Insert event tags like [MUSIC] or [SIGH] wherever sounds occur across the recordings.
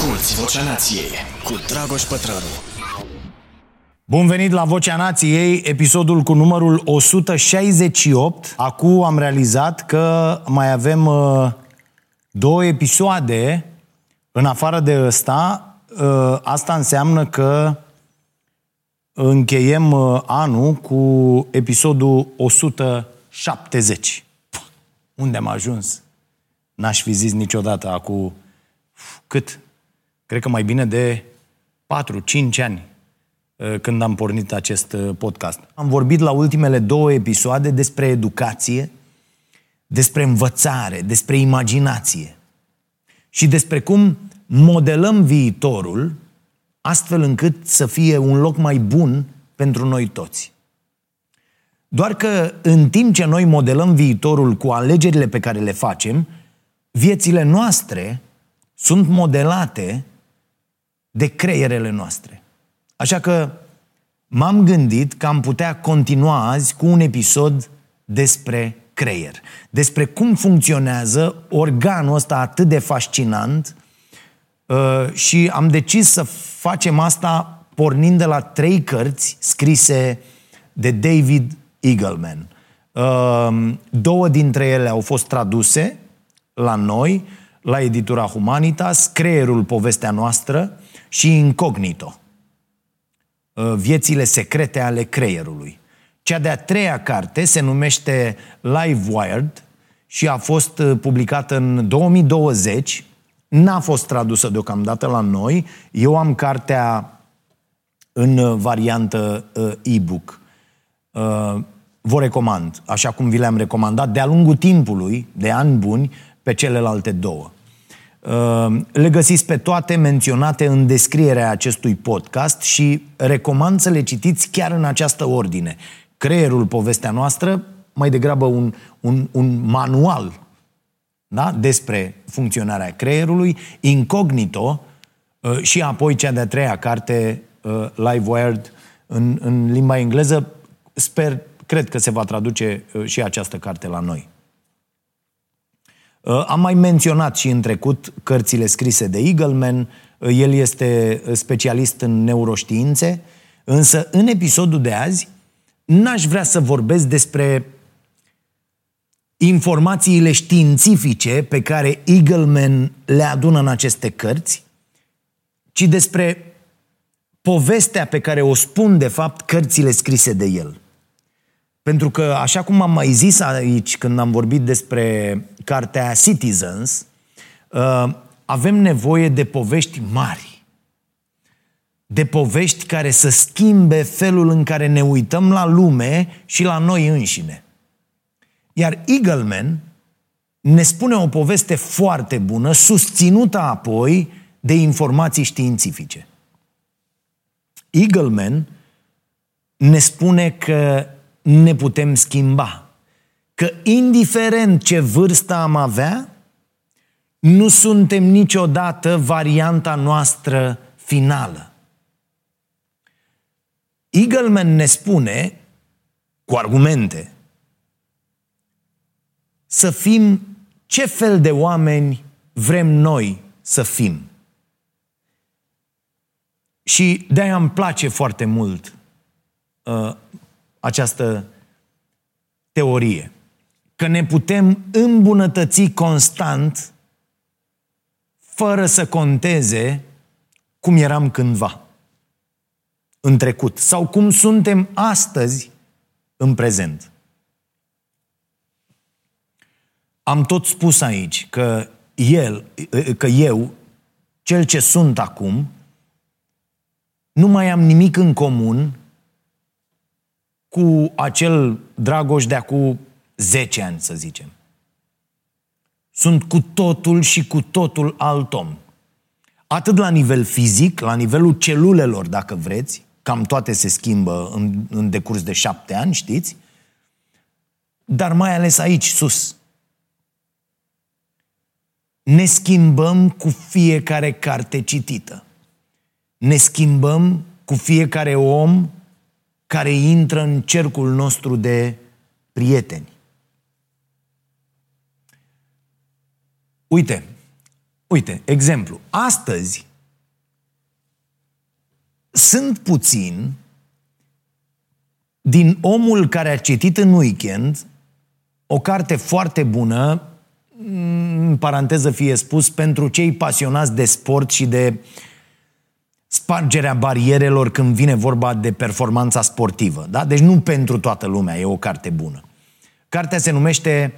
Asculți Vocea Nației cu Dragoș Pătrălu. Bun venit la Vocea Nației, episodul cu numărul 168. Acum am realizat că mai avem uh, două episoade în afară de ăsta. Uh, asta înseamnă că încheiem uh, anul cu episodul 170. Puh, unde am ajuns? N-aș fi zis niciodată acum cât? Cred că mai bine de 4-5 ani uh, când am pornit acest uh, podcast. Am vorbit la ultimele două episoade despre educație, despre învățare, despre imaginație și despre cum modelăm viitorul astfel încât să fie un loc mai bun pentru noi toți. Doar că în timp ce noi modelăm viitorul cu alegerile pe care le facem, viețile noastre sunt modelate de creierele noastre. Așa că m-am gândit că am putea continua azi cu un episod despre creier, despre cum funcționează organul ăsta atât de fascinant uh, și am decis să facem asta pornind de la trei cărți scrise de David Eagleman. Uh, două dintre ele au fost traduse la noi, la editura Humanitas, Creierul, povestea noastră și Incognito, uh, viețile secrete ale creierului. Cea de-a treia carte se numește Live Wired și a fost uh, publicată în 2020, n-a fost tradusă deocamdată la noi. Eu am cartea în uh, variantă e-book. Vă recomand, așa cum vi le-am recomandat, de-a lungul timpului, de ani buni, pe celelalte două. Uh, le găsiți pe toate menționate în descrierea acestui podcast și recomand să le citiți chiar în această ordine. Creierul, povestea noastră, mai degrabă un, un, un manual da? despre funcționarea creierului, incognito uh, și apoi cea de-a treia carte, uh, Live Wired, în, în limba engleză. Sper, cred că se va traduce și această carte la noi. Uh, am mai menționat și în trecut cărțile scrise de Eagleman, uh, el este specialist în neuroștiințe, însă în episodul de azi n-aș vrea să vorbesc despre informațiile științifice pe care Eagleman le adună în aceste cărți, ci despre povestea pe care o spun de fapt cărțile scrise de el. Pentru că, așa cum am mai zis aici când am vorbit despre cartea Citizens, uh, avem nevoie de povești mari. De povești care să schimbe felul în care ne uităm la lume și la noi înșine. Iar Eagleman ne spune o poveste foarte bună, susținută apoi de informații științifice. Eagleman ne spune că ne putem schimba. Că indiferent ce vârstă am avea, nu suntem niciodată varianta noastră finală. Eagleman ne spune, cu argumente, să fim ce fel de oameni vrem noi să fim. Și de-aia îmi place foarte mult uh, această teorie. Că ne putem îmbunătăți constant fără să conteze cum eram cândva în trecut sau cum suntem astăzi în prezent. Am tot spus aici că el, că eu, cel ce sunt acum, nu mai am nimic în comun cu acel Dragoș de acum 10 ani, să zicem. Sunt cu totul și cu totul alt om. Atât la nivel fizic, la nivelul celulelor, dacă vreți, cam toate se schimbă în, în decurs de șapte ani, știți? Dar mai ales aici, sus. Ne schimbăm cu fiecare carte citită. Ne schimbăm cu fiecare om care intră în cercul nostru de prieteni. Uite, uite, exemplu. Astăzi, sunt puțin din omul care a citit în weekend o carte foarte bună, în paranteză fie spus, pentru cei pasionați de sport și de spargerea barierelor când vine vorba de performanța sportivă. Da? Deci nu pentru toată lumea, e o carte bună. Cartea se numește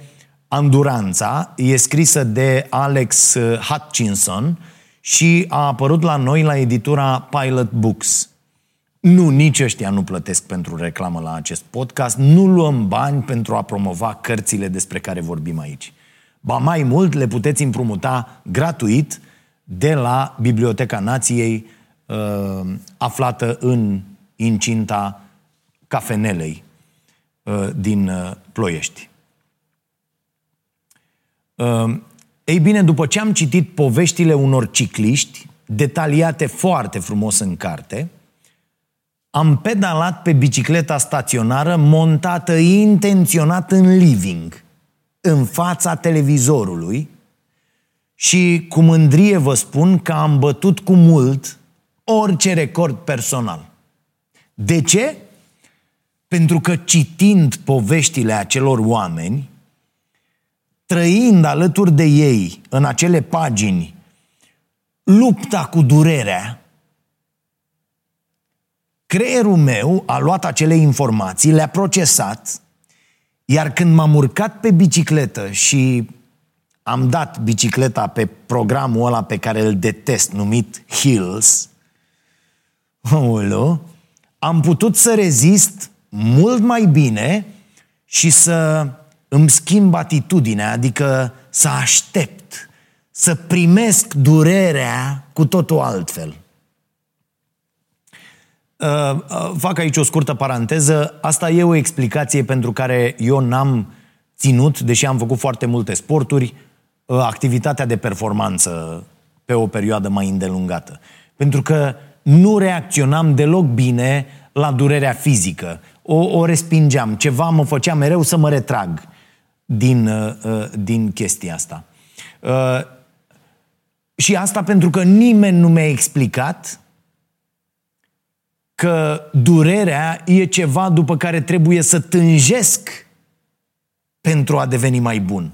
Anduranța, e scrisă de Alex Hutchinson și a apărut la noi la editura Pilot Books. Nu, nici ăștia nu plătesc pentru reclamă la acest podcast. Nu luăm bani pentru a promova cărțile despre care vorbim aici. Ba mai mult, le puteți împrumuta gratuit de la Biblioteca Nației, uh, aflată în incinta cafenelei uh, din uh, Ploiești. Ei bine, după ce am citit poveștile unor cicliști, detaliate foarte frumos în carte, am pedalat pe bicicleta staționară montată intenționat în living, în fața televizorului și cu mândrie vă spun că am bătut cu mult orice record personal. De ce? Pentru că citind poveștile acelor oameni, trăind alături de ei în acele pagini lupta cu durerea, creierul meu a luat acele informații, le-a procesat, iar când m-am urcat pe bicicletă și am dat bicicleta pe programul ăla pe care îl detest, numit Hills, Ulu, am putut să rezist mult mai bine și să îmi schimb atitudinea, adică să aștept, să primesc durerea cu totul altfel. Uh, uh, fac aici o scurtă paranteză. Asta e o explicație pentru care eu n-am ținut, deși am făcut foarte multe sporturi, uh, activitatea de performanță pe o perioadă mai îndelungată. Pentru că nu reacționam deloc bine la durerea fizică. O, o respingeam. Ceva mă făcea mereu să mă retrag din, din chestia asta. Și asta pentru că nimeni nu mi-a explicat că durerea e ceva după care trebuie să tânjesc pentru a deveni mai bun.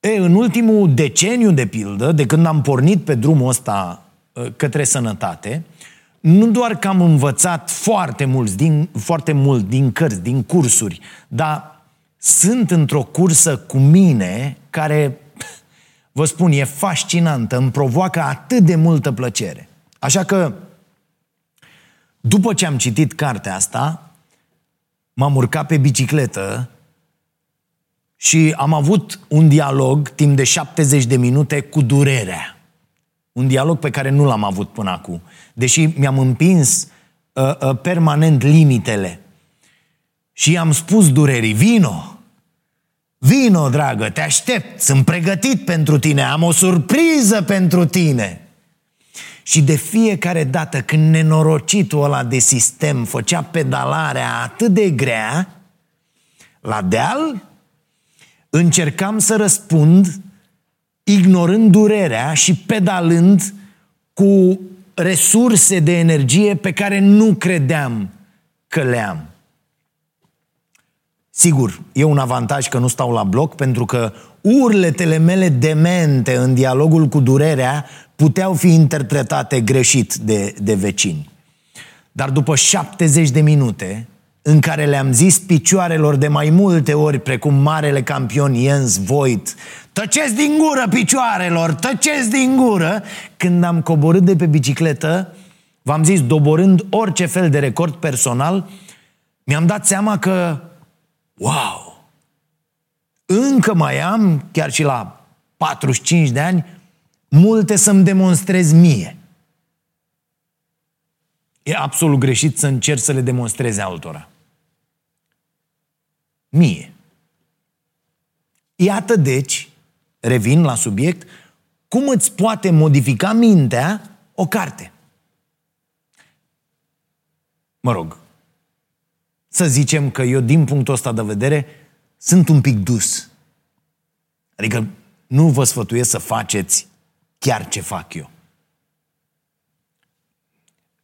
E, în ultimul deceniu, de pildă, de când am pornit pe drumul ăsta ă, către sănătate, nu doar că am învățat foarte, mulți din, foarte mult din cărți, din cursuri, dar sunt într-o cursă cu mine care, vă spun, e fascinantă, îmi provoacă atât de multă plăcere. Așa că după ce am citit cartea asta, m-am urcat pe bicicletă și am avut un dialog timp de 70 de minute cu durerea. Un dialog pe care nu l-am avut până acum. Deși mi-am împins uh, uh, permanent limitele. Și i-am spus durerii, vino! Vino, dragă, te aștept, sunt pregătit pentru tine, am o surpriză pentru tine. Și de fiecare dată când nenorocitul ăla de sistem făcea pedalarea atât de grea, la deal, încercam să răspund ignorând durerea și pedalând cu resurse de energie pe care nu credeam că le am. Sigur, e un avantaj că nu stau la bloc pentru că urletele mele demente în dialogul cu durerea puteau fi interpretate greșit de, de vecini. Dar după 70 de minute, în care le-am zis picioarelor de mai multe ori, precum marele campion Jens Voigt, tăceți din gură picioarelor, tăceți din gură, când am coborât de pe bicicletă, v-am zis, doborând orice fel de record personal, mi-am dat seama că, wow, încă mai am, chiar și la 45 de ani, multe să-mi demonstrez mie. E absolut greșit să încerci să le demonstreze altora. Mie. Iată deci, revin la subiect, cum îți poate modifica mintea o carte. Mă rog, să zicem că eu, din punctul ăsta de vedere, sunt un pic dus. Adică nu vă sfătuiesc să faceți chiar ce fac eu.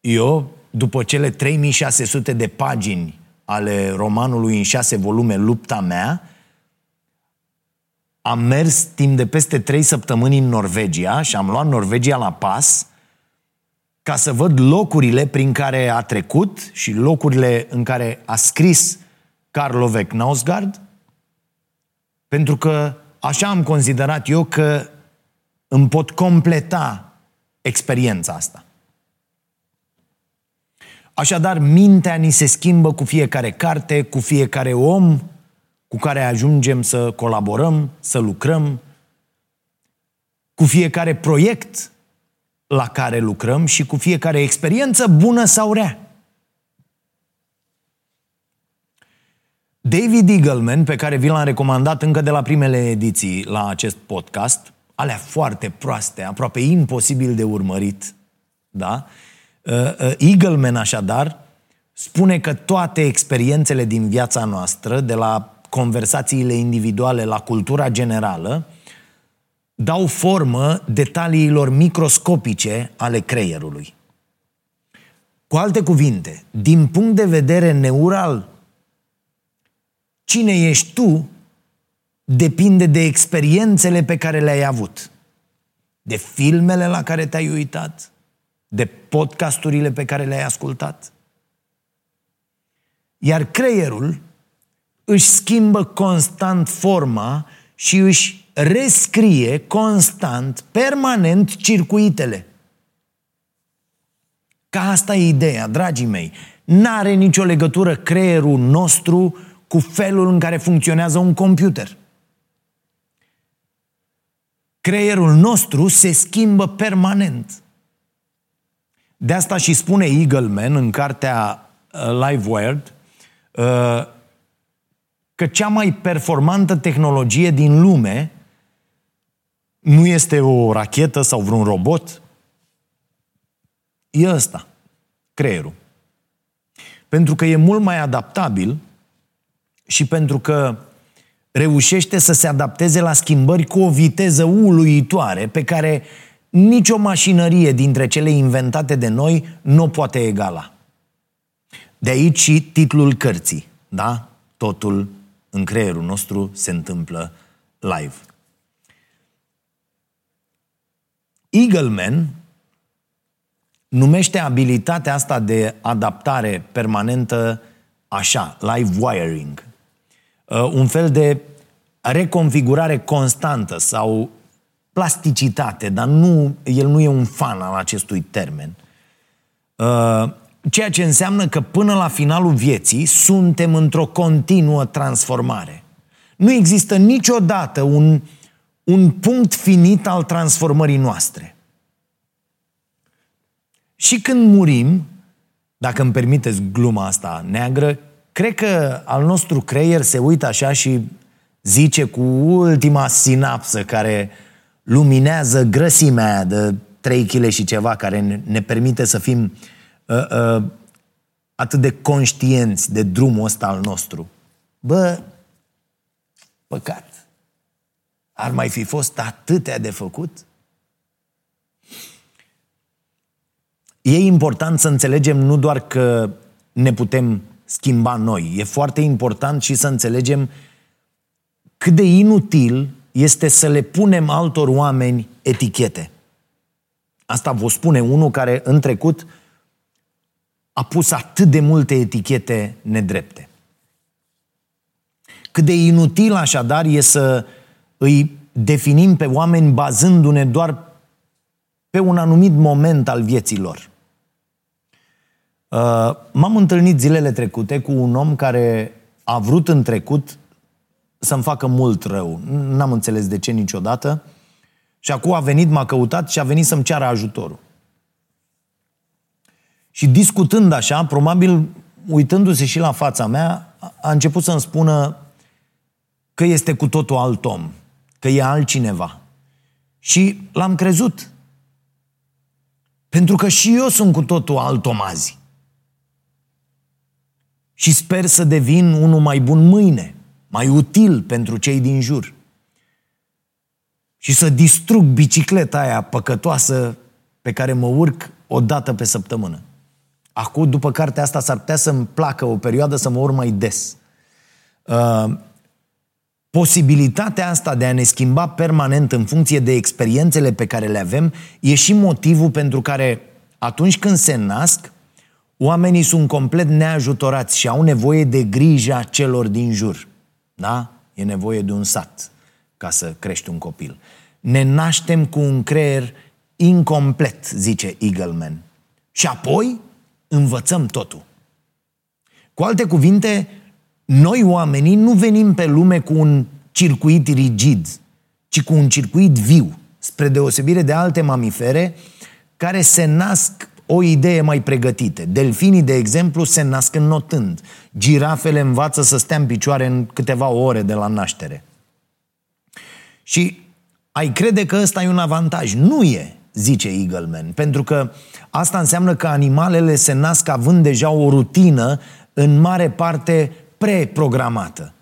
eu, după cele 3600 de pagini ale romanului în șase volume Lupta mea, am mers timp de peste trei săptămâni în Norvegia și am luat Norvegia la pas ca să văd locurile prin care a trecut și locurile în care a scris Karlovek Knausgard, pentru că așa am considerat eu că îmi pot completa experiența asta. Așadar, mintea ni se schimbă cu fiecare carte, cu fiecare om cu care ajungem să colaborăm, să lucrăm, cu fiecare proiect la care lucrăm și cu fiecare experiență bună sau rea. David Eagleman, pe care vi l-am recomandat încă de la primele ediții la acest podcast, alea foarte proaste, aproape imposibil de urmărit, da? Uh, uh, Eagleman, așadar, spune că toate experiențele din viața noastră, de la conversațiile individuale la cultura generală, dau formă detaliilor microscopice ale creierului. Cu alte cuvinte, din punct de vedere neural, cine ești tu depinde de experiențele pe care le-ai avut, de filmele la care te-ai uitat, de podcasturile pe care le-ai ascultat. Iar creierul își schimbă constant forma și își rescrie constant, permanent, circuitele. Ca asta e ideea, dragii mei. N-are nicio legătură creierul nostru cu felul în care funcționează un computer. Creierul nostru se schimbă permanent. De asta și spune Eagleman în cartea uh, Live Wired uh, că cea mai performantă tehnologie din lume nu este o rachetă sau vreun robot, e ăsta, creierul. Pentru că e mult mai adaptabil și pentru că reușește să se adapteze la schimbări cu o viteză uluitoare pe care nicio mașinărie dintre cele inventate de noi nu o poate egala. De aici și titlul cărții, da? Totul în creierul nostru se întâmplă live. Eagleman numește abilitatea asta de adaptare permanentă așa, live wiring. Uh, un fel de reconfigurare constantă sau plasticitate, dar nu, el nu e un fan al acestui termen. Uh, Ceea ce înseamnă că până la finalul vieții suntem într-o continuă transformare. Nu există niciodată un, un punct finit al transformării noastre. Și când murim, dacă îmi permiteți gluma asta neagră, cred că al nostru creier se uită așa și zice cu ultima sinapsă care luminează grăsimea de 3 kg și ceva, care ne, ne permite să fim uh, uh, uh, atât de conștienți de drumul ăsta al nostru. Bă, păcat. Ar mai fi fost atâtea de făcut? E important să înțelegem nu doar că ne putem schimba noi, e foarte important și să înțelegem cât de inutil este să le punem altor oameni etichete. Asta vă spune unul care în trecut a pus atât de multe etichete nedrepte. Cât de inutil așadar e să îi definim pe oameni bazându-ne doar pe un anumit moment al vieții lor. Uh, m-am întâlnit zilele trecute cu un om care a vrut în trecut să-mi facă mult rău. N-am înțeles de ce niciodată. Și acum a venit, m-a căutat și a venit să-mi ceară ajutorul. Și discutând așa, probabil uitându-se și la fața mea, a început să-mi spună că este cu totul alt om, că e altcineva. Și l-am crezut. Pentru că și eu sunt cu totul alt om azi. Și sper să devin unul mai bun mâine, mai util pentru cei din jur. Și să distrug bicicleta aia păcătoasă pe care mă urc o dată pe săptămână. Acum, după cartea asta, s-ar putea să-mi placă o perioadă să mă urc mai des. Uh, posibilitatea asta de a ne schimba permanent în funcție de experiențele pe care le avem e și motivul pentru care atunci când se nasc, oamenii sunt complet neajutorați și au nevoie de grija celor din jur. Da? E nevoie de un sat ca să crești un copil. Ne naștem cu un creier incomplet, zice Eagleman. Și apoi învățăm totul. Cu alte cuvinte, noi oamenii nu venim pe lume cu un circuit rigid, ci cu un circuit viu, spre deosebire de alte mamifere care se nasc o idee mai pregătite. Delfinii, de exemplu, se nasc înnotând. Girafele învață să stea în picioare în câteva ore de la naștere. Și ai crede că ăsta e un avantaj. Nu e, zice Eagleman, pentru că asta înseamnă că animalele se nasc având deja o rutină în mare parte preprogramată.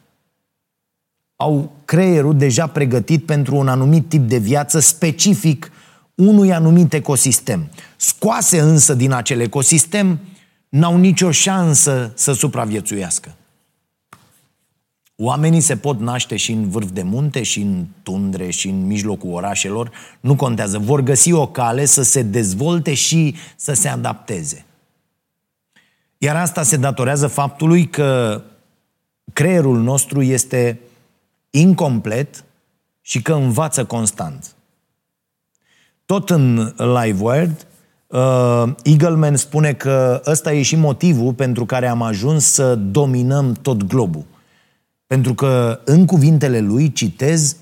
Au creierul deja pregătit pentru un anumit tip de viață specific unui anumit ecosistem. Scoase însă din acel ecosistem, n-au nicio șansă să supraviețuiască. Oamenii se pot naște și în vârf de munte, și în tundre, și în mijlocul orașelor. Nu contează. Vor găsi o cale să se dezvolte și să se adapteze. Iar asta se datorează faptului că creierul nostru este incomplet și că învață constant. Tot în LiveWord, uh, Eagleman spune că ăsta e și motivul pentru care am ajuns să dominăm tot globul. Pentru că, în cuvintele lui, citez,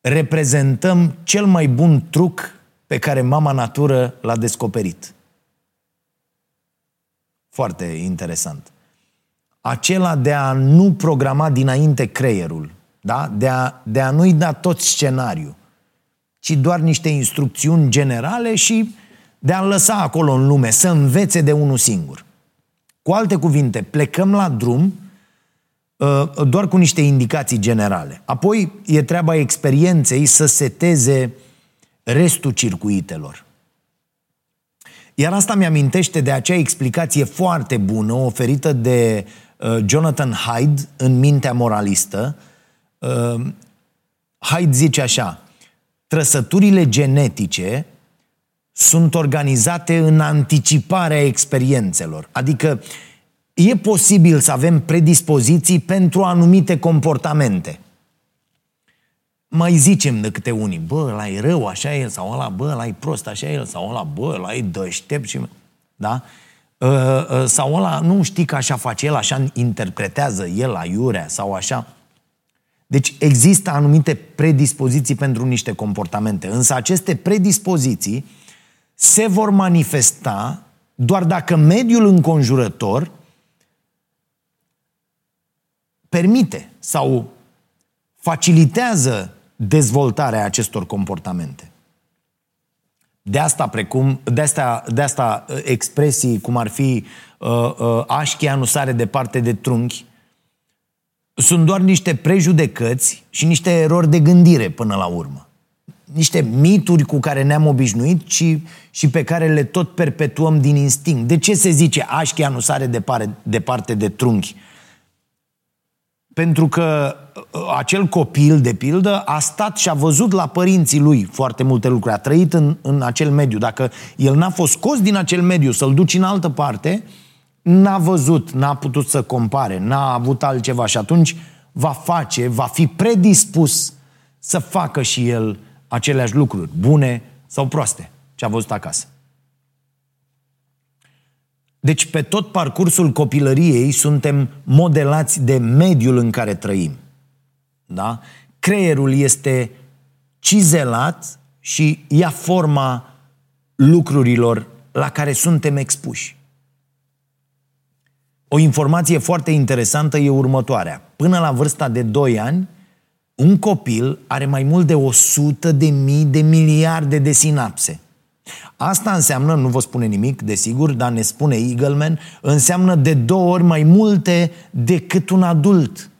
reprezentăm cel mai bun truc pe care mama natură l-a descoperit. Foarte interesant. Acela de a nu programa dinainte creierul, da? de, a, de a nu-i da tot scenariu, ci doar niște instrucțiuni generale și de a-l lăsa acolo în lume, să învețe de unul singur. Cu alte cuvinte, plecăm la drum uh, doar cu niște indicații generale. Apoi e treaba experienței să seteze restul circuitelor. Iar asta mi-amintește de acea explicație foarte bună oferită de uh, Jonathan Hyde în Mintea Moralistă. Uh, Hyde zice așa, trăsăturile genetice sunt organizate în anticiparea experiențelor. Adică e posibil să avem predispoziții pentru anumite comportamente. Mai zicem de câte unii, bă, ăla e rău, așa e el, sau ăla, bă, ăla e prost, așa e el, sau ăla, bă, ăla e dăștept și... Da? Ă, ă, sau ăla, nu știi că așa face el, așa interpretează el aiurea, sau așa... Deci există anumite predispoziții pentru niște comportamente, însă aceste predispoziții se vor manifesta doar dacă mediul înconjurător permite sau facilitează dezvoltarea acestor comportamente. De asta, precum, de asta, de asta uh, expresii cum ar fi uh, uh, așchia nu sare departe de trunchi, sunt doar niște prejudecăți și niște erori de gândire până la urmă. Niște mituri cu care ne-am obișnuit și, și pe care le tot perpetuăm din instinct. De ce se zice așchia nu sare departe, departe de trunchi? Pentru că uh, acel copil, de pildă, a stat și a văzut la părinții lui foarte multe lucruri. A trăit în, în acel mediu. Dacă el n-a fost scos din acel mediu să-l duci în altă parte, n-a văzut, n-a putut să compare, n-a avut altceva și atunci va face, va fi predispus să facă și el aceleași lucruri, bune sau proaste, ce a văzut acasă. Deci pe tot parcursul copilăriei suntem modelați de mediul în care trăim. Da? Creierul este cizelat și ia forma lucrurilor la care suntem expuși. O informație foarte interesantă e următoarea. Până la vârsta de 2 ani, un copil are mai mult de 100 de mii de miliarde de sinapse. Asta înseamnă, nu vă spune nimic, desigur, dar ne spune Eagleman, înseamnă de două ori mai multe decât un adult.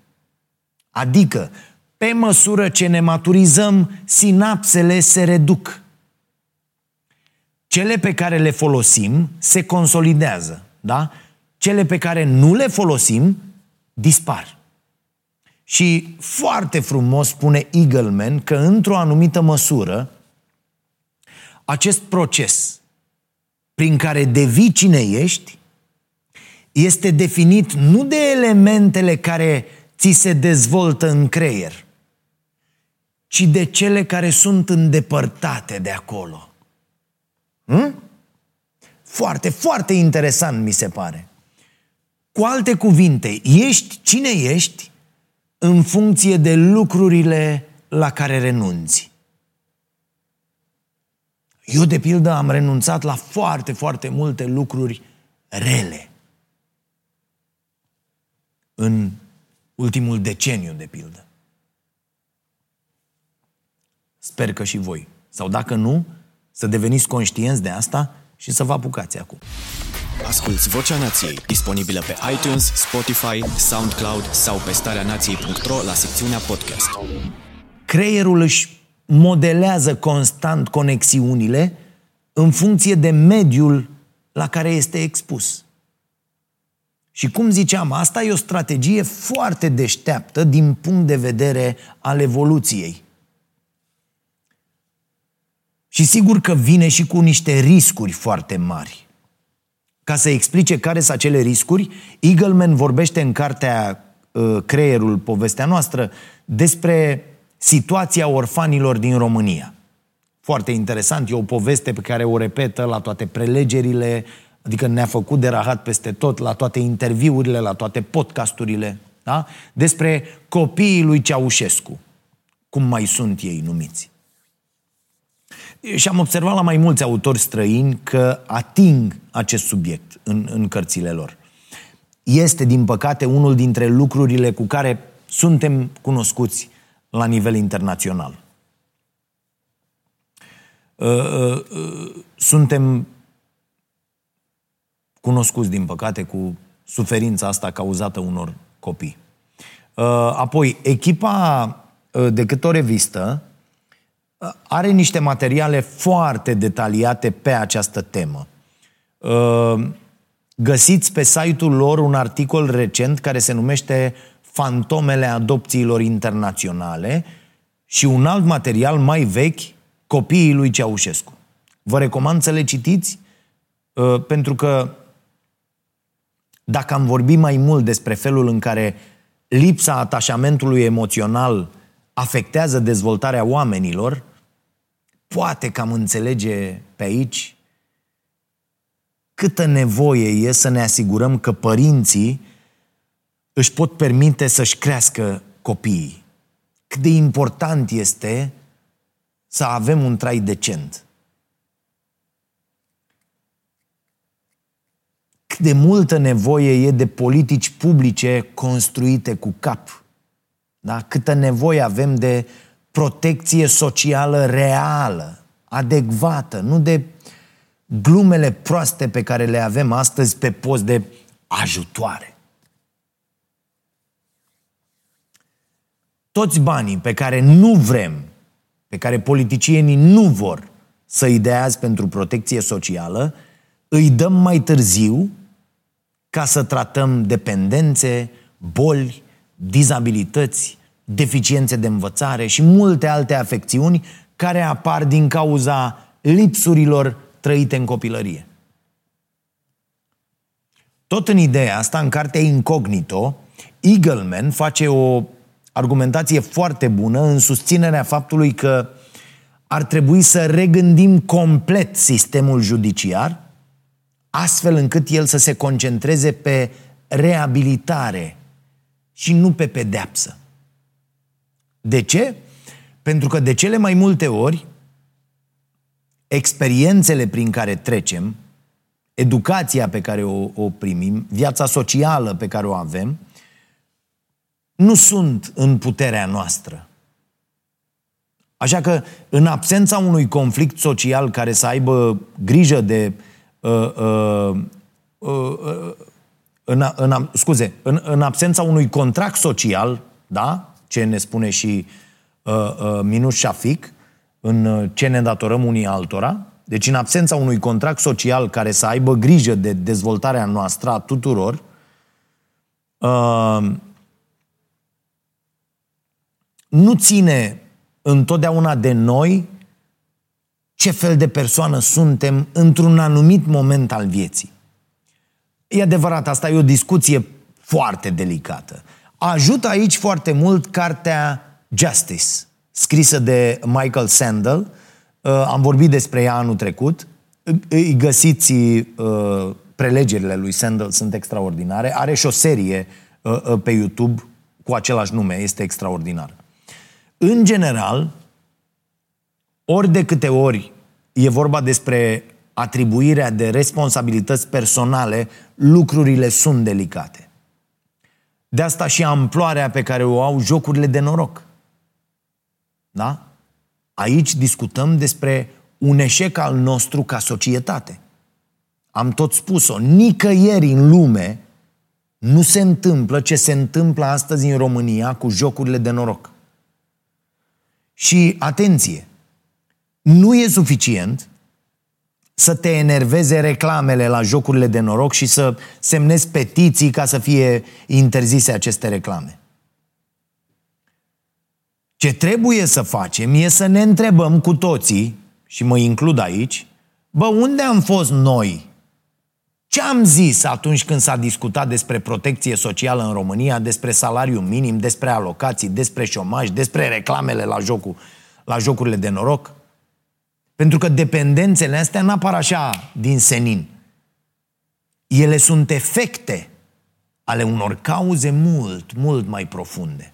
Adică, pe măsură ce ne maturizăm, sinapsele se reduc. Cele pe care le folosim se consolidează. da? Cele pe care nu le folosim dispar. Și foarte frumos spune Eagleman că într-o anumită măsură acest proces prin care devii cine ești este definit nu de elementele care ți se dezvoltă în creier, ci de cele care sunt îndepărtate de acolo. Hm? Foarte, foarte interesant mi se pare. Cu alte cuvinte, ești cine ești în funcție de lucrurile la care renunți. Eu, de pildă, am renunțat la foarte, foarte multe lucruri rele. În ultimul deceniu, de pildă. Sper că și voi. Sau dacă nu, să deveniți conștienți de asta și să vă apucați acum. Asculți Vocea Nației, disponibilă pe iTunes, Spotify, SoundCloud sau pe starea nației.ro la secțiunea podcast. Creierul își modelează constant conexiunile în funcție de mediul la care este expus. Și cum ziceam, asta e o strategie foarte deșteaptă din punct de vedere al evoluției. Și sigur că vine și cu niște riscuri foarte mari. Ca să explice care sunt acele riscuri, Eagleman vorbește în cartea uh, Creierul, povestea noastră, despre situația orfanilor din România. Foarte interesant, e o poveste pe care o repetă la toate prelegerile, adică ne-a făcut de rahat peste tot, la toate interviurile, la toate podcasturile, da? despre copiii lui Ceaușescu, cum mai sunt ei numiți. Și am observat la mai mulți autori străini că ating acest subiect în, în cărțile lor. Este, din păcate, unul dintre lucrurile cu care suntem cunoscuți la nivel internațional. Uh, uh, uh, suntem cunoscuți, din păcate, cu suferința asta cauzată unor copii. Apoi, echipa de câte o revistă are niște materiale foarte detaliate pe această temă. Găsiți pe site-ul lor un articol recent care se numește Fantomele adopțiilor internaționale și un alt material mai vechi, Copiii lui Ceaușescu. Vă recomand să le citiți pentru că dacă am vorbit mai mult despre felul în care lipsa atașamentului emoțional afectează dezvoltarea oamenilor, poate că am înțelege pe aici câtă nevoie e să ne asigurăm că părinții își pot permite să-și crească copiii. Cât de important este să avem un trai decent. Cât de multă nevoie e de politici publice construite cu cap. Da? Câtă nevoie avem de protecție socială reală, adecvată, nu de glumele proaste pe care le avem astăzi pe post de ajutoare. Toți banii pe care nu vrem, pe care politicienii nu vor să-i dea azi pentru protecție socială, îi dăm mai târziu ca să tratăm dependențe, boli, dizabilități, deficiențe de învățare și multe alte afecțiuni care apar din cauza lipsurilor trăite în copilărie. Tot în ideea asta, în cartea Incognito, Eagleman face o argumentație foarte bună în susținerea faptului că ar trebui să regândim complet sistemul judiciar, astfel încât el să se concentreze pe reabilitare și nu pe pedeapsă. De ce? Pentru că de cele mai multe ori, experiențele prin care trecem, educația pe care o, o primim, viața socială pe care o avem, nu sunt în puterea noastră. Așa că, în absența unui conflict social care să aibă grijă de. Uh, uh, uh, uh în, în, scuze, în, în absența unui contract social, da? Ce ne spune și uh, uh, Minus Șafic, în uh, ce ne datorăm unii altora, deci în absența unui contract social care să aibă grijă de dezvoltarea noastră a tuturor, uh, nu ține întotdeauna de noi ce fel de persoană suntem într-un anumit moment al vieții. E adevărat, asta e o discuție foarte delicată. Ajută aici foarte mult cartea Justice, scrisă de Michael Sandel. Uh, am vorbit despre ea anul trecut. Îi găsiți uh, prelegerile lui Sandel, sunt extraordinare. Are și o serie uh, pe YouTube cu același nume, este extraordinară. În general, ori de câte ori e vorba despre atribuirea de responsabilități personale, lucrurile sunt delicate. De asta și amploarea pe care o au jocurile de noroc. Da? Aici discutăm despre un eșec al nostru ca societate. Am tot spus-o, nicăieri în lume nu se întâmplă ce se întâmplă astăzi în România cu jocurile de noroc. Și atenție, nu e suficient să te enerveze reclamele la jocurile de noroc și să semnezi petiții ca să fie interzise aceste reclame. Ce trebuie să facem e să ne întrebăm cu toții, și mă includ aici, bă, unde am fost noi? Ce am zis atunci când s-a discutat despre protecție socială în România, despre salariu minim, despre alocații, despre șomaj, despre reclamele la, jocul, la jocurile de noroc? Pentru că dependențele astea n-apar așa din senin. Ele sunt efecte ale unor cauze mult, mult mai profunde.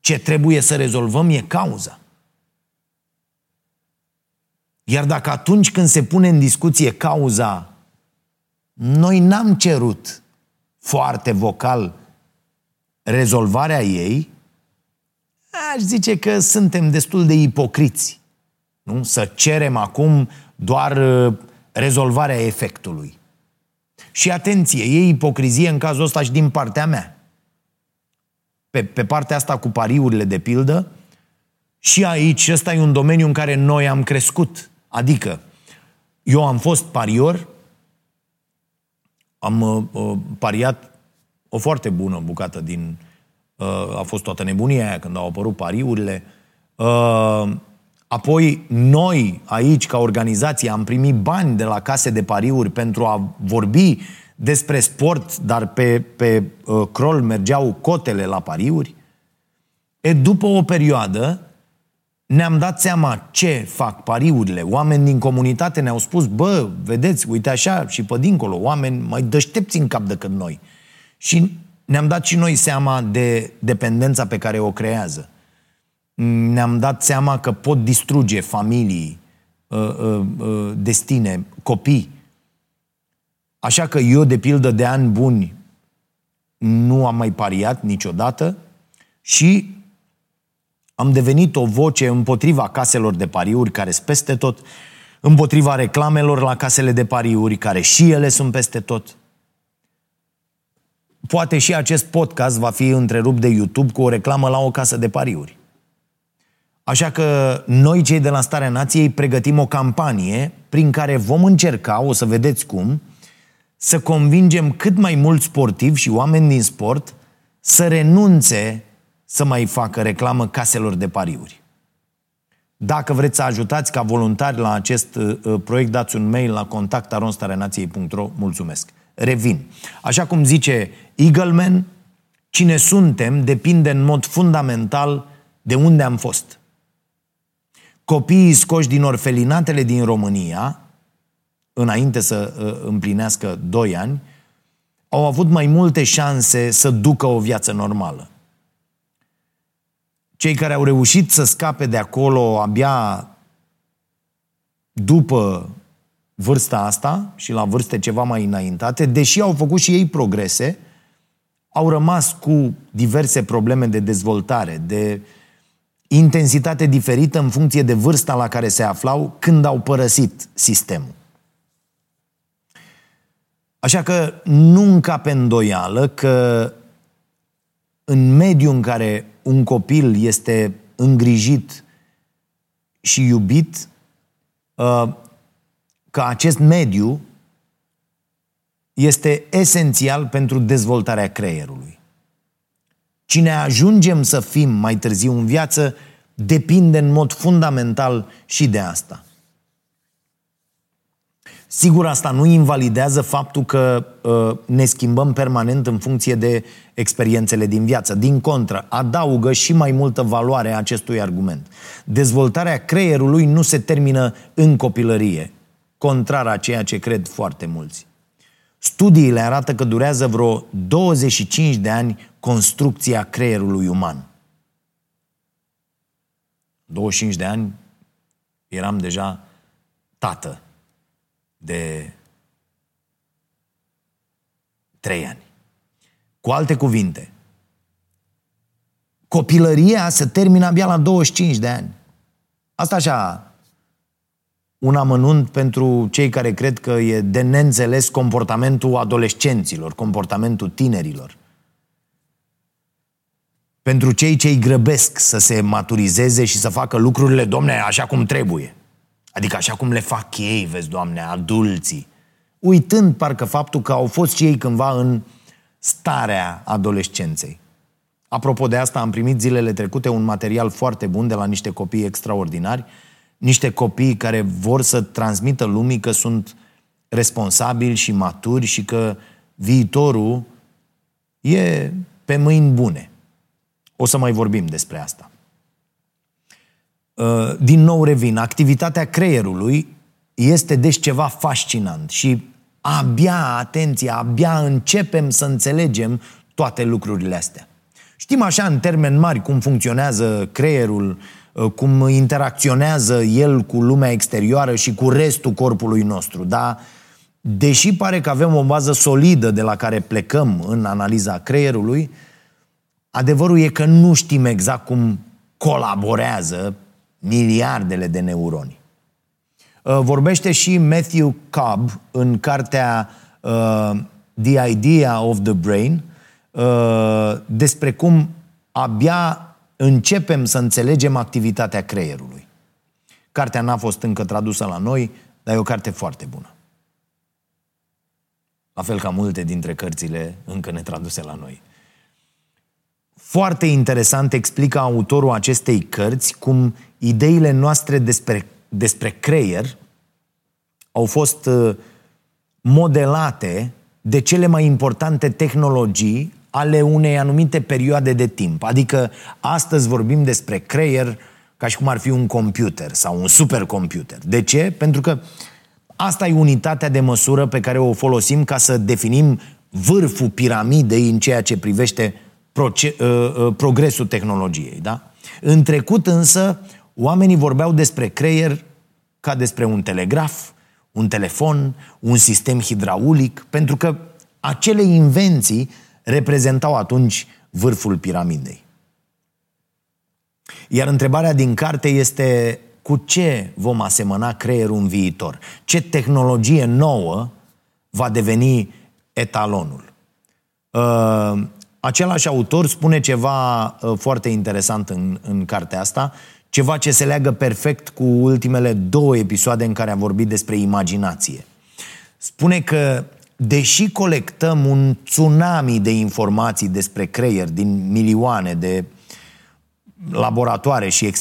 Ce trebuie să rezolvăm e cauza. Iar dacă atunci când se pune în discuție cauza, noi n-am cerut foarte vocal rezolvarea ei, aș zice că suntem destul de ipocriți. Nu? Să cerem acum doar uh, rezolvarea efectului. Și atenție, e ipocrizie în cazul ăsta și din partea mea. Pe, pe partea asta cu pariurile de pildă, și aici, ăsta e un domeniu în care noi am crescut. Adică, eu am fost parior, am uh, uh pariat o foarte bună bucată din... Uh, a fost toată nebunia aia când au apărut pariurile. Uh, Apoi, noi, aici, ca organizație, am primit bani de la case de pariuri pentru a vorbi despre sport, dar pe, pe uh, crol mergeau cotele la pariuri. E, după o perioadă, ne-am dat seama ce fac pariurile. Oameni din comunitate ne-au spus, bă, vedeți, uite așa și pe dincolo, oameni mai dăștepți în cap decât noi. Și ne-am dat și noi seama de dependența pe care o creează ne-am dat seama că pot distruge familii, uh, uh, uh, destine, copii. Așa că eu, de pildă, de ani buni, nu am mai pariat niciodată și am devenit o voce împotriva caselor de pariuri care sunt peste tot, împotriva reclamelor la casele de pariuri care și ele sunt peste tot. Poate și acest podcast va fi întrerupt de YouTube cu o reclamă la o casă de pariuri. Așa că noi, cei de la Starea Nației, pregătim o campanie prin care vom încerca, o să vedeți cum, să convingem cât mai mulți sportivi și oameni din sport să renunțe să mai facă reclamă caselor de pariuri. Dacă vreți să ajutați ca voluntari la acest uh, proiect, dați un mail la contactaronstareanației.ro. Mulțumesc. Revin. Așa cum zice Eagleman, cine suntem depinde în mod fundamental de unde am fost copiii scoși din orfelinatele din România, înainte să uh, împlinească 2 ani, au avut mai multe șanse să ducă o viață normală. Cei care au reușit să scape de acolo abia după vârsta asta și la vârste ceva mai înaintate, deși au făcut și ei progrese, au rămas cu diverse probleme de dezvoltare, de uh, intensitate diferită în funcție de vârsta la care se aflau când au părăsit sistemul. Așa că nu încape îndoială că în mediul în care un copil este îngrijit și iubit, uh, că acest mediu este esențial pentru dezvoltarea creierului. Cine ajungem să fim mai târziu în viață depinde în mod fundamental și de asta. Sigur, asta nu invalidează faptul că uh, ne schimbăm permanent în funcție de experiențele din viață. Din contră, adaugă și mai multă valoare acestui argument. Dezvoltarea creierului nu se termină în copilărie, contrar a ceea ce cred foarte mulți. Studiile arată că durează vreo 25 de ani construcția creierului uman. 25 de ani eram deja tată de trei ani. Cu alte cuvinte, copilăria se termină abia la 25 de ani. Asta așa, un amănunt pentru cei care cred că e de neînțeles comportamentul adolescenților, comportamentul tinerilor. Pentru cei ce îi grăbesc să se maturizeze și să facă lucrurile, domne, așa cum trebuie. Adică așa cum le fac ei, vezi, Doamne, adulții. Uitând parcă faptul că au fost și ei cândva în starea adolescenței. Apropo de asta, am primit zilele trecute un material foarte bun de la niște copii extraordinari, niște copii care vor să transmită lumii că sunt responsabili și maturi și că viitorul e pe mâini bune. O să mai vorbim despre asta. Uh, din nou revin, activitatea creierului este deci ceva fascinant și abia, atenție, abia începem să înțelegem toate lucrurile astea. Știm așa în termeni mari cum funcționează creierul, uh, cum interacționează el cu lumea exterioară și cu restul corpului nostru, dar deși pare că avem o bază solidă de la care plecăm în analiza creierului, adevărul e că nu știm exact cum colaborează miliardele de neuroni. Uh, vorbește și Matthew Cobb în cartea uh, The Idea of the Brain uh, despre cum abia începem să înțelegem activitatea creierului. Cartea n-a fost încă tradusă la noi, dar e o carte foarte bună. La fel ca multe dintre cărțile încă netraduse la noi. Foarte interesant explică autorul acestei cărți cum ideile noastre despre, despre creier au fost uh, modelate de cele mai importante tehnologii ale unei anumite perioade de timp. Adică astăzi vorbim despre creier ca și cum ar fi un computer sau un supercomputer. De ce? Pentru că asta e unitatea de măsură pe care o folosim ca să definim vârful piramidei în ceea ce privește proce- uh, uh, progresul tehnologiei. Da? În trecut însă, oamenii vorbeau despre creier ca despre un telegraf, un telefon, un sistem hidraulic, pentru că acele invenții reprezentau atunci vârful piramidei. Iar întrebarea din carte este cu ce vom asemăna creierul în viitor? Ce tehnologie nouă va deveni etalonul? Uh, același autor spune ceva uh, foarte interesant în, în cartea asta, ceva ce se leagă perfect cu ultimele două episoade în care am vorbit despre imaginație. Spune că, deși colectăm un tsunami de informații despre creier din milioane de laboratoare și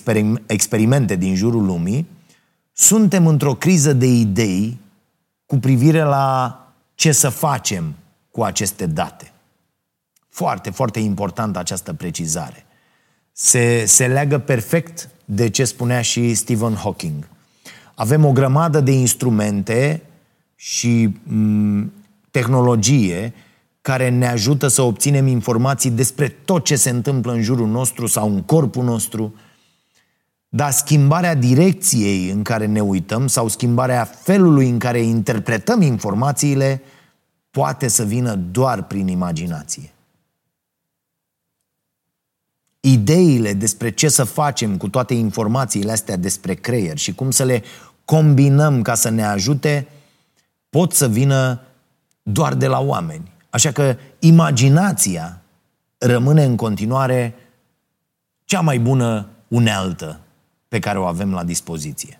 experimente din jurul lumii, suntem într-o criză de idei cu privire la ce să facem cu aceste date. Foarte, foarte importantă această precizare. Se, se leagă perfect de ce spunea și Stephen Hawking. Avem o grămadă de instrumente și m- mm, tehnologie care ne ajută să obținem informații despre tot ce se întâmplă în jurul nostru sau în corpul nostru, dar schimbarea direcției în care ne uităm sau schimbarea felului în care interpretăm informațiile poate să vină doar prin imaginație. Ideile despre ce să facem cu toate informațiile astea despre creier și cum să le combinăm ca să ne ajute, pot să vină doar de la oameni. Așa că imaginația rămâne în continuare cea mai bună unealtă pe care o avem la dispoziție.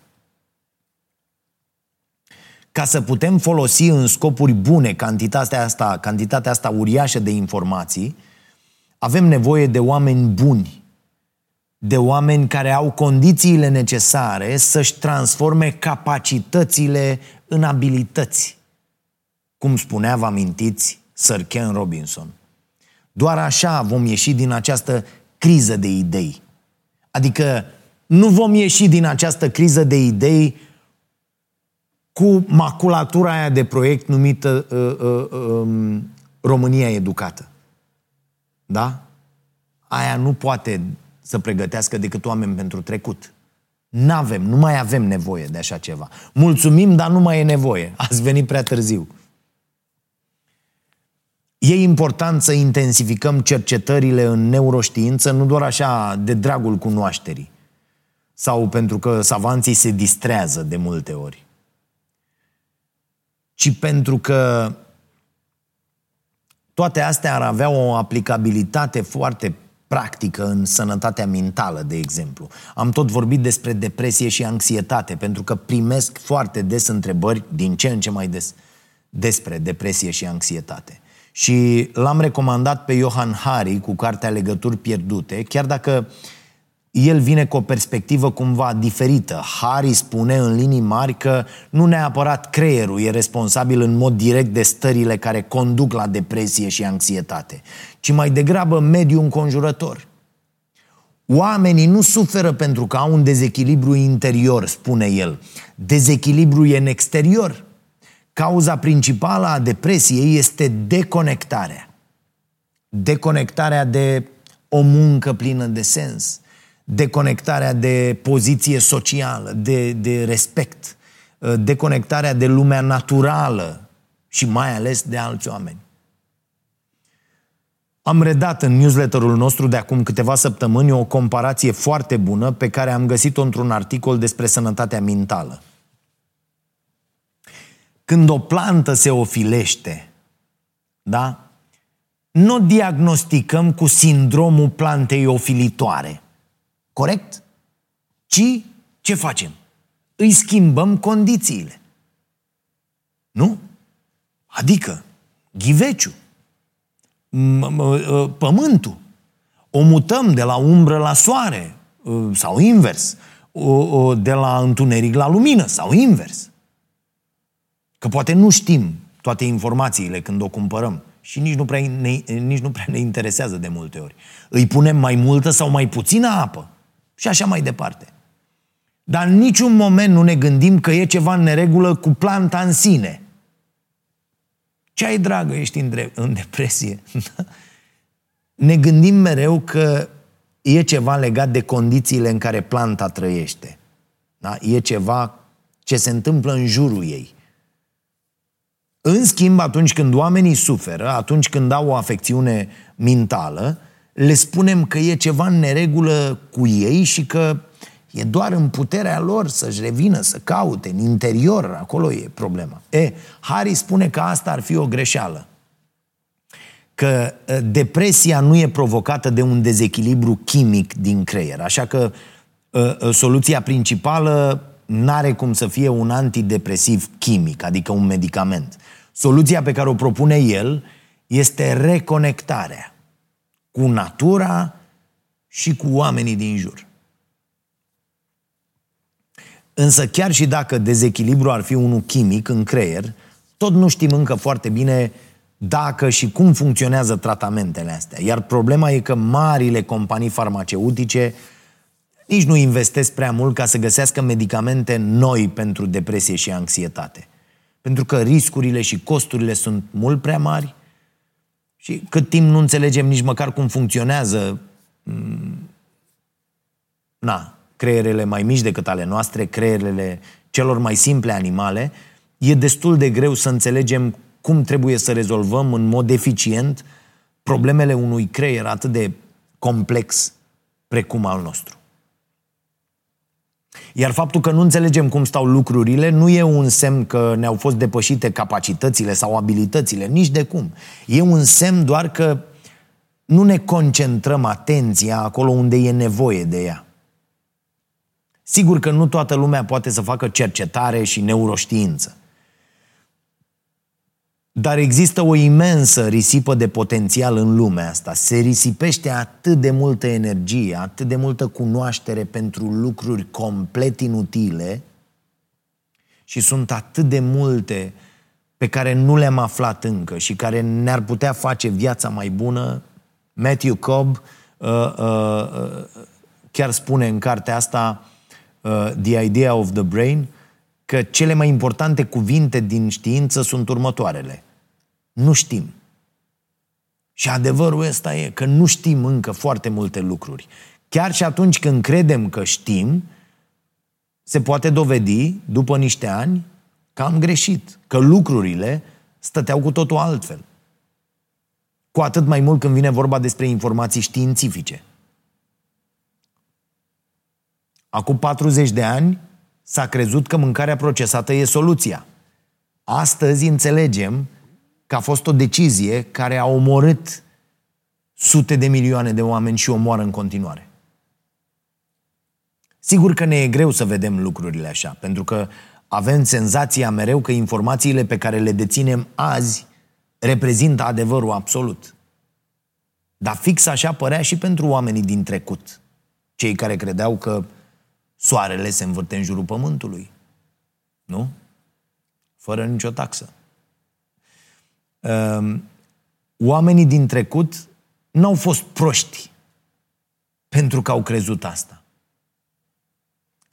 ca să putem folosi în scopuri bune cantitatea asta, cantitatea asta uriașă de informații, avem nevoie de oameni buni, de oameni care au condițiile necesare să-și transforme capacitățile în abilități. Cum spunea, vă amintiți, Sir Ken Robinson. Doar așa vom ieși din această criză de idei. Adică nu vom ieși din această criză de idei cu maculatura aia de proiect numită uh, uh, uh, România Educată. Da? Aia nu poate să pregătească decât oameni pentru trecut. N-avem, nu mai avem nevoie de așa ceva. Mulțumim, dar nu mai e nevoie. Ați venit prea târziu. E important să intensificăm cercetările în neuroștiință, nu doar așa de dragul cunoașterii sau pentru că savanții se distrează de multe ori, ci pentru că toate astea ar avea o aplicabilitate foarte practică în sănătatea mentală, de exemplu. Am tot vorbit despre depresie și anxietate, pentru că primesc foarte des întrebări, din ce în ce mai des, despre depresie și anxietate. Și l-am recomandat pe Johan Hari cu cartea Legături pierdute, chiar dacă el vine cu o perspectivă cumva diferită. Hari spune în linii mari că nu neapărat creierul e responsabil în mod direct de stările care conduc la depresie și anxietate, ci mai degrabă mediul înconjurător. Oamenii nu suferă pentru că au un dezechilibru interior, spune el. Dezechilibru e în exterior. Cauza principală a depresiei este deconectarea. Deconectarea de o muncă plină de sens, deconectarea de poziție socială, de, de respect, deconectarea de lumea naturală și mai ales de alți oameni. Am redat în newsletterul nostru de acum câteva săptămâni o comparație foarte bună pe care am găsit-o într-un articol despre sănătatea mentală. Când o plantă se ofilește, da? Nu diagnosticăm cu sindromul plantei ofilitoare. Corect? Ci ce facem? Îi schimbăm condițiile. Nu? Adică, ghiveciu, ă, pământul, o mutăm de la umbră la soare ă, sau invers, de la întuneric la lumină sau invers. Că poate nu știm toate informațiile când o cumpărăm și nici nu, prea ne, nici nu prea ne interesează de multe ori. Îi punem mai multă sau mai puțină apă și așa mai departe. Dar în niciun moment nu ne gândim că e ceva în neregulă cu planta în sine. Ce ai, dragă, ești în, dre- în depresie? [LAUGHS] ne gândim mereu că e ceva legat de condițiile în care planta trăiește. Da? E ceva ce se întâmplă în jurul ei. În schimb, atunci când oamenii suferă, atunci când au o afecțiune mentală, le spunem că e ceva în neregulă cu ei și că e doar în puterea lor să-și revină, să caute, în interior, acolo e problema. E, Harry spune că asta ar fi o greșeală. Că depresia nu e provocată de un dezechilibru chimic din creier. Așa că soluția principală n-are cum să fie un antidepresiv chimic, adică un medicament. Soluția pe care o propune el este reconectarea cu natura și cu oamenii din jur. Însă chiar și dacă dezechilibru ar fi unul chimic în creier, tot nu știm încă foarte bine dacă și cum funcționează tratamentele astea. Iar problema e că marile companii farmaceutice nici nu investesc prea mult ca să găsească medicamente noi pentru depresie și anxietate. Pentru că riscurile și costurile sunt mult prea mari și cât timp nu înțelegem nici măcar cum funcționează mm, na, creierele mai mici decât ale noastre, creierele celor mai simple animale, e destul de greu să înțelegem cum trebuie să rezolvăm în mod eficient problemele unui creier atât de complex precum al nostru. Iar faptul că nu înțelegem cum stau lucrurile nu e un semn că ne-au fost depășite capacitățile sau abilitățile, nici de cum. E un semn doar că nu ne concentrăm atenția acolo unde e nevoie de ea. Sigur că nu toată lumea poate să facă cercetare și neuroștiință. Dar există o imensă risipă de potențial în lumea asta. Se risipește atât de multă energie, atât de multă cunoaștere pentru lucruri complet inutile și sunt atât de multe pe care nu le-am aflat încă și care ne-ar putea face viața mai bună. Matthew Cobb uh, uh, uh, chiar spune în cartea asta uh, The Idea of the Brain că cele mai importante cuvinte din știință sunt următoarele – nu știm. Și adevărul ăsta e că nu știm încă foarte multe lucruri. Chiar și atunci când credem că știm, se poate dovedi, după niște ani, că am greșit, că lucrurile stăteau cu totul altfel. Cu atât mai mult când vine vorba despre informații științifice. Acum 40 de ani s-a crezut că mâncarea procesată e soluția. Astăzi înțelegem că a fost o decizie care a omorât sute de milioane de oameni și omoară în continuare. Sigur că ne e greu să vedem lucrurile așa, pentru că avem senzația mereu că informațiile pe care le deținem azi reprezintă adevărul absolut. Dar fix așa părea și pentru oamenii din trecut, cei care credeau că soarele se învârte în jurul pământului. Nu? Fără nicio taxă. Ehm, oamenii din trecut n-au fost proști pentru că au crezut asta.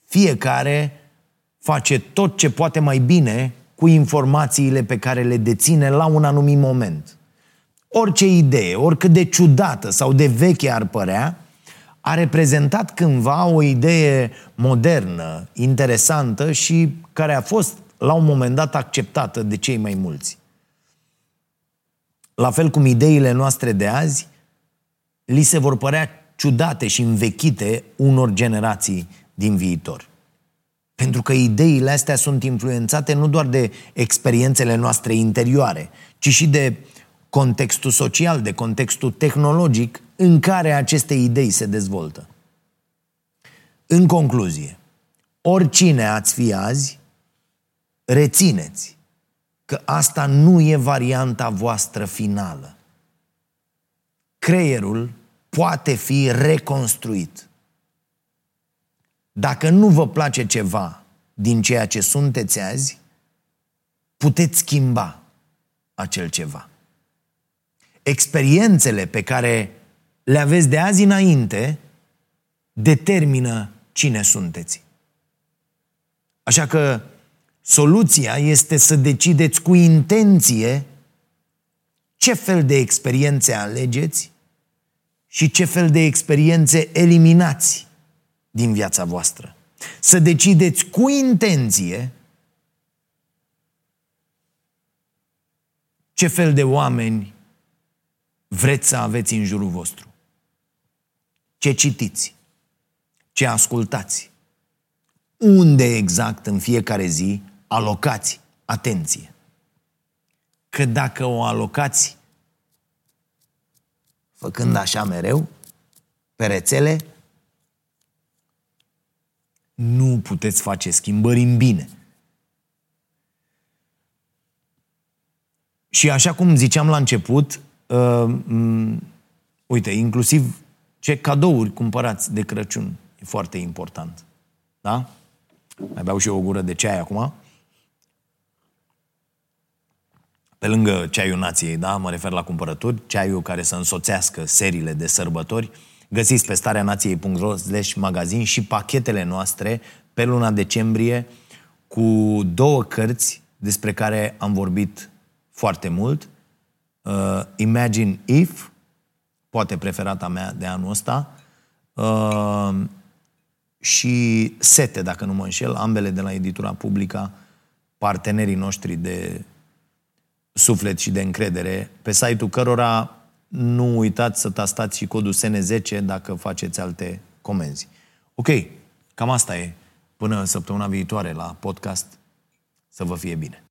Fiecare face tot ce poate mai bine cu informațiile pe care le deține la un anumit moment. Orice idee, oricât de ciudată sau de veche ar părea, a reprezentat cândva o idee modernă, interesantă și care a fost la un moment dat acceptată de cei mai mulți la fel cum ideile noastre de azi, li se vor părea ciudate și învechite unor generații din viitor. Pentru că ideile astea sunt influențate nu doar de experiențele noastre interioare, ci și de contextul social, de contextul tehnologic în care aceste idei se dezvoltă. În concluzie, oricine ați fi azi, rețineți că asta nu e varianta voastră finală. Creierul poate fi reconstruit. Dacă nu vă place ceva din ceea ce sunteți azi, puteți schimba acel ceva. Experiențele pe care le aveți de azi înainte determină cine sunteți. Așa că Soluția este să decideți cu intenție ce fel de experiențe alegeți și ce fel de experiențe eliminați din viața voastră. Să decideți cu intenție ce fel de oameni vreți să aveți în jurul vostru. Ce citiți, ce ascultați, unde exact în fiecare zi alocați atenție. Că dacă o alocați făcând așa mereu, pe rețele, nu puteți face schimbări în bine. Și așa cum ziceam la început, uh, um, uite, inclusiv ce cadouri cumpărați de Crăciun e foarte important. Da? Mai beau și eu o gură de ceai acum. Pe lângă ceaiul nației, da, mă refer la cumpărături, ceaiul care să însoțească seriile de sărbători, găsiți pe starea nației.ro magazin și pachetele noastre pe luna decembrie cu două cărți despre care am vorbit foarte mult. Uh, Imagine If, poate preferata mea de anul ăsta, uh, și Sete, dacă nu mă înșel, ambele de la editura Publica, partenerii noștri de suflet și de încredere, pe site-ul cărora nu uitați să tastați și codul SN10 dacă faceți alte comenzi. Ok, cam asta e. Până săptămâna viitoare la podcast, să vă fie bine.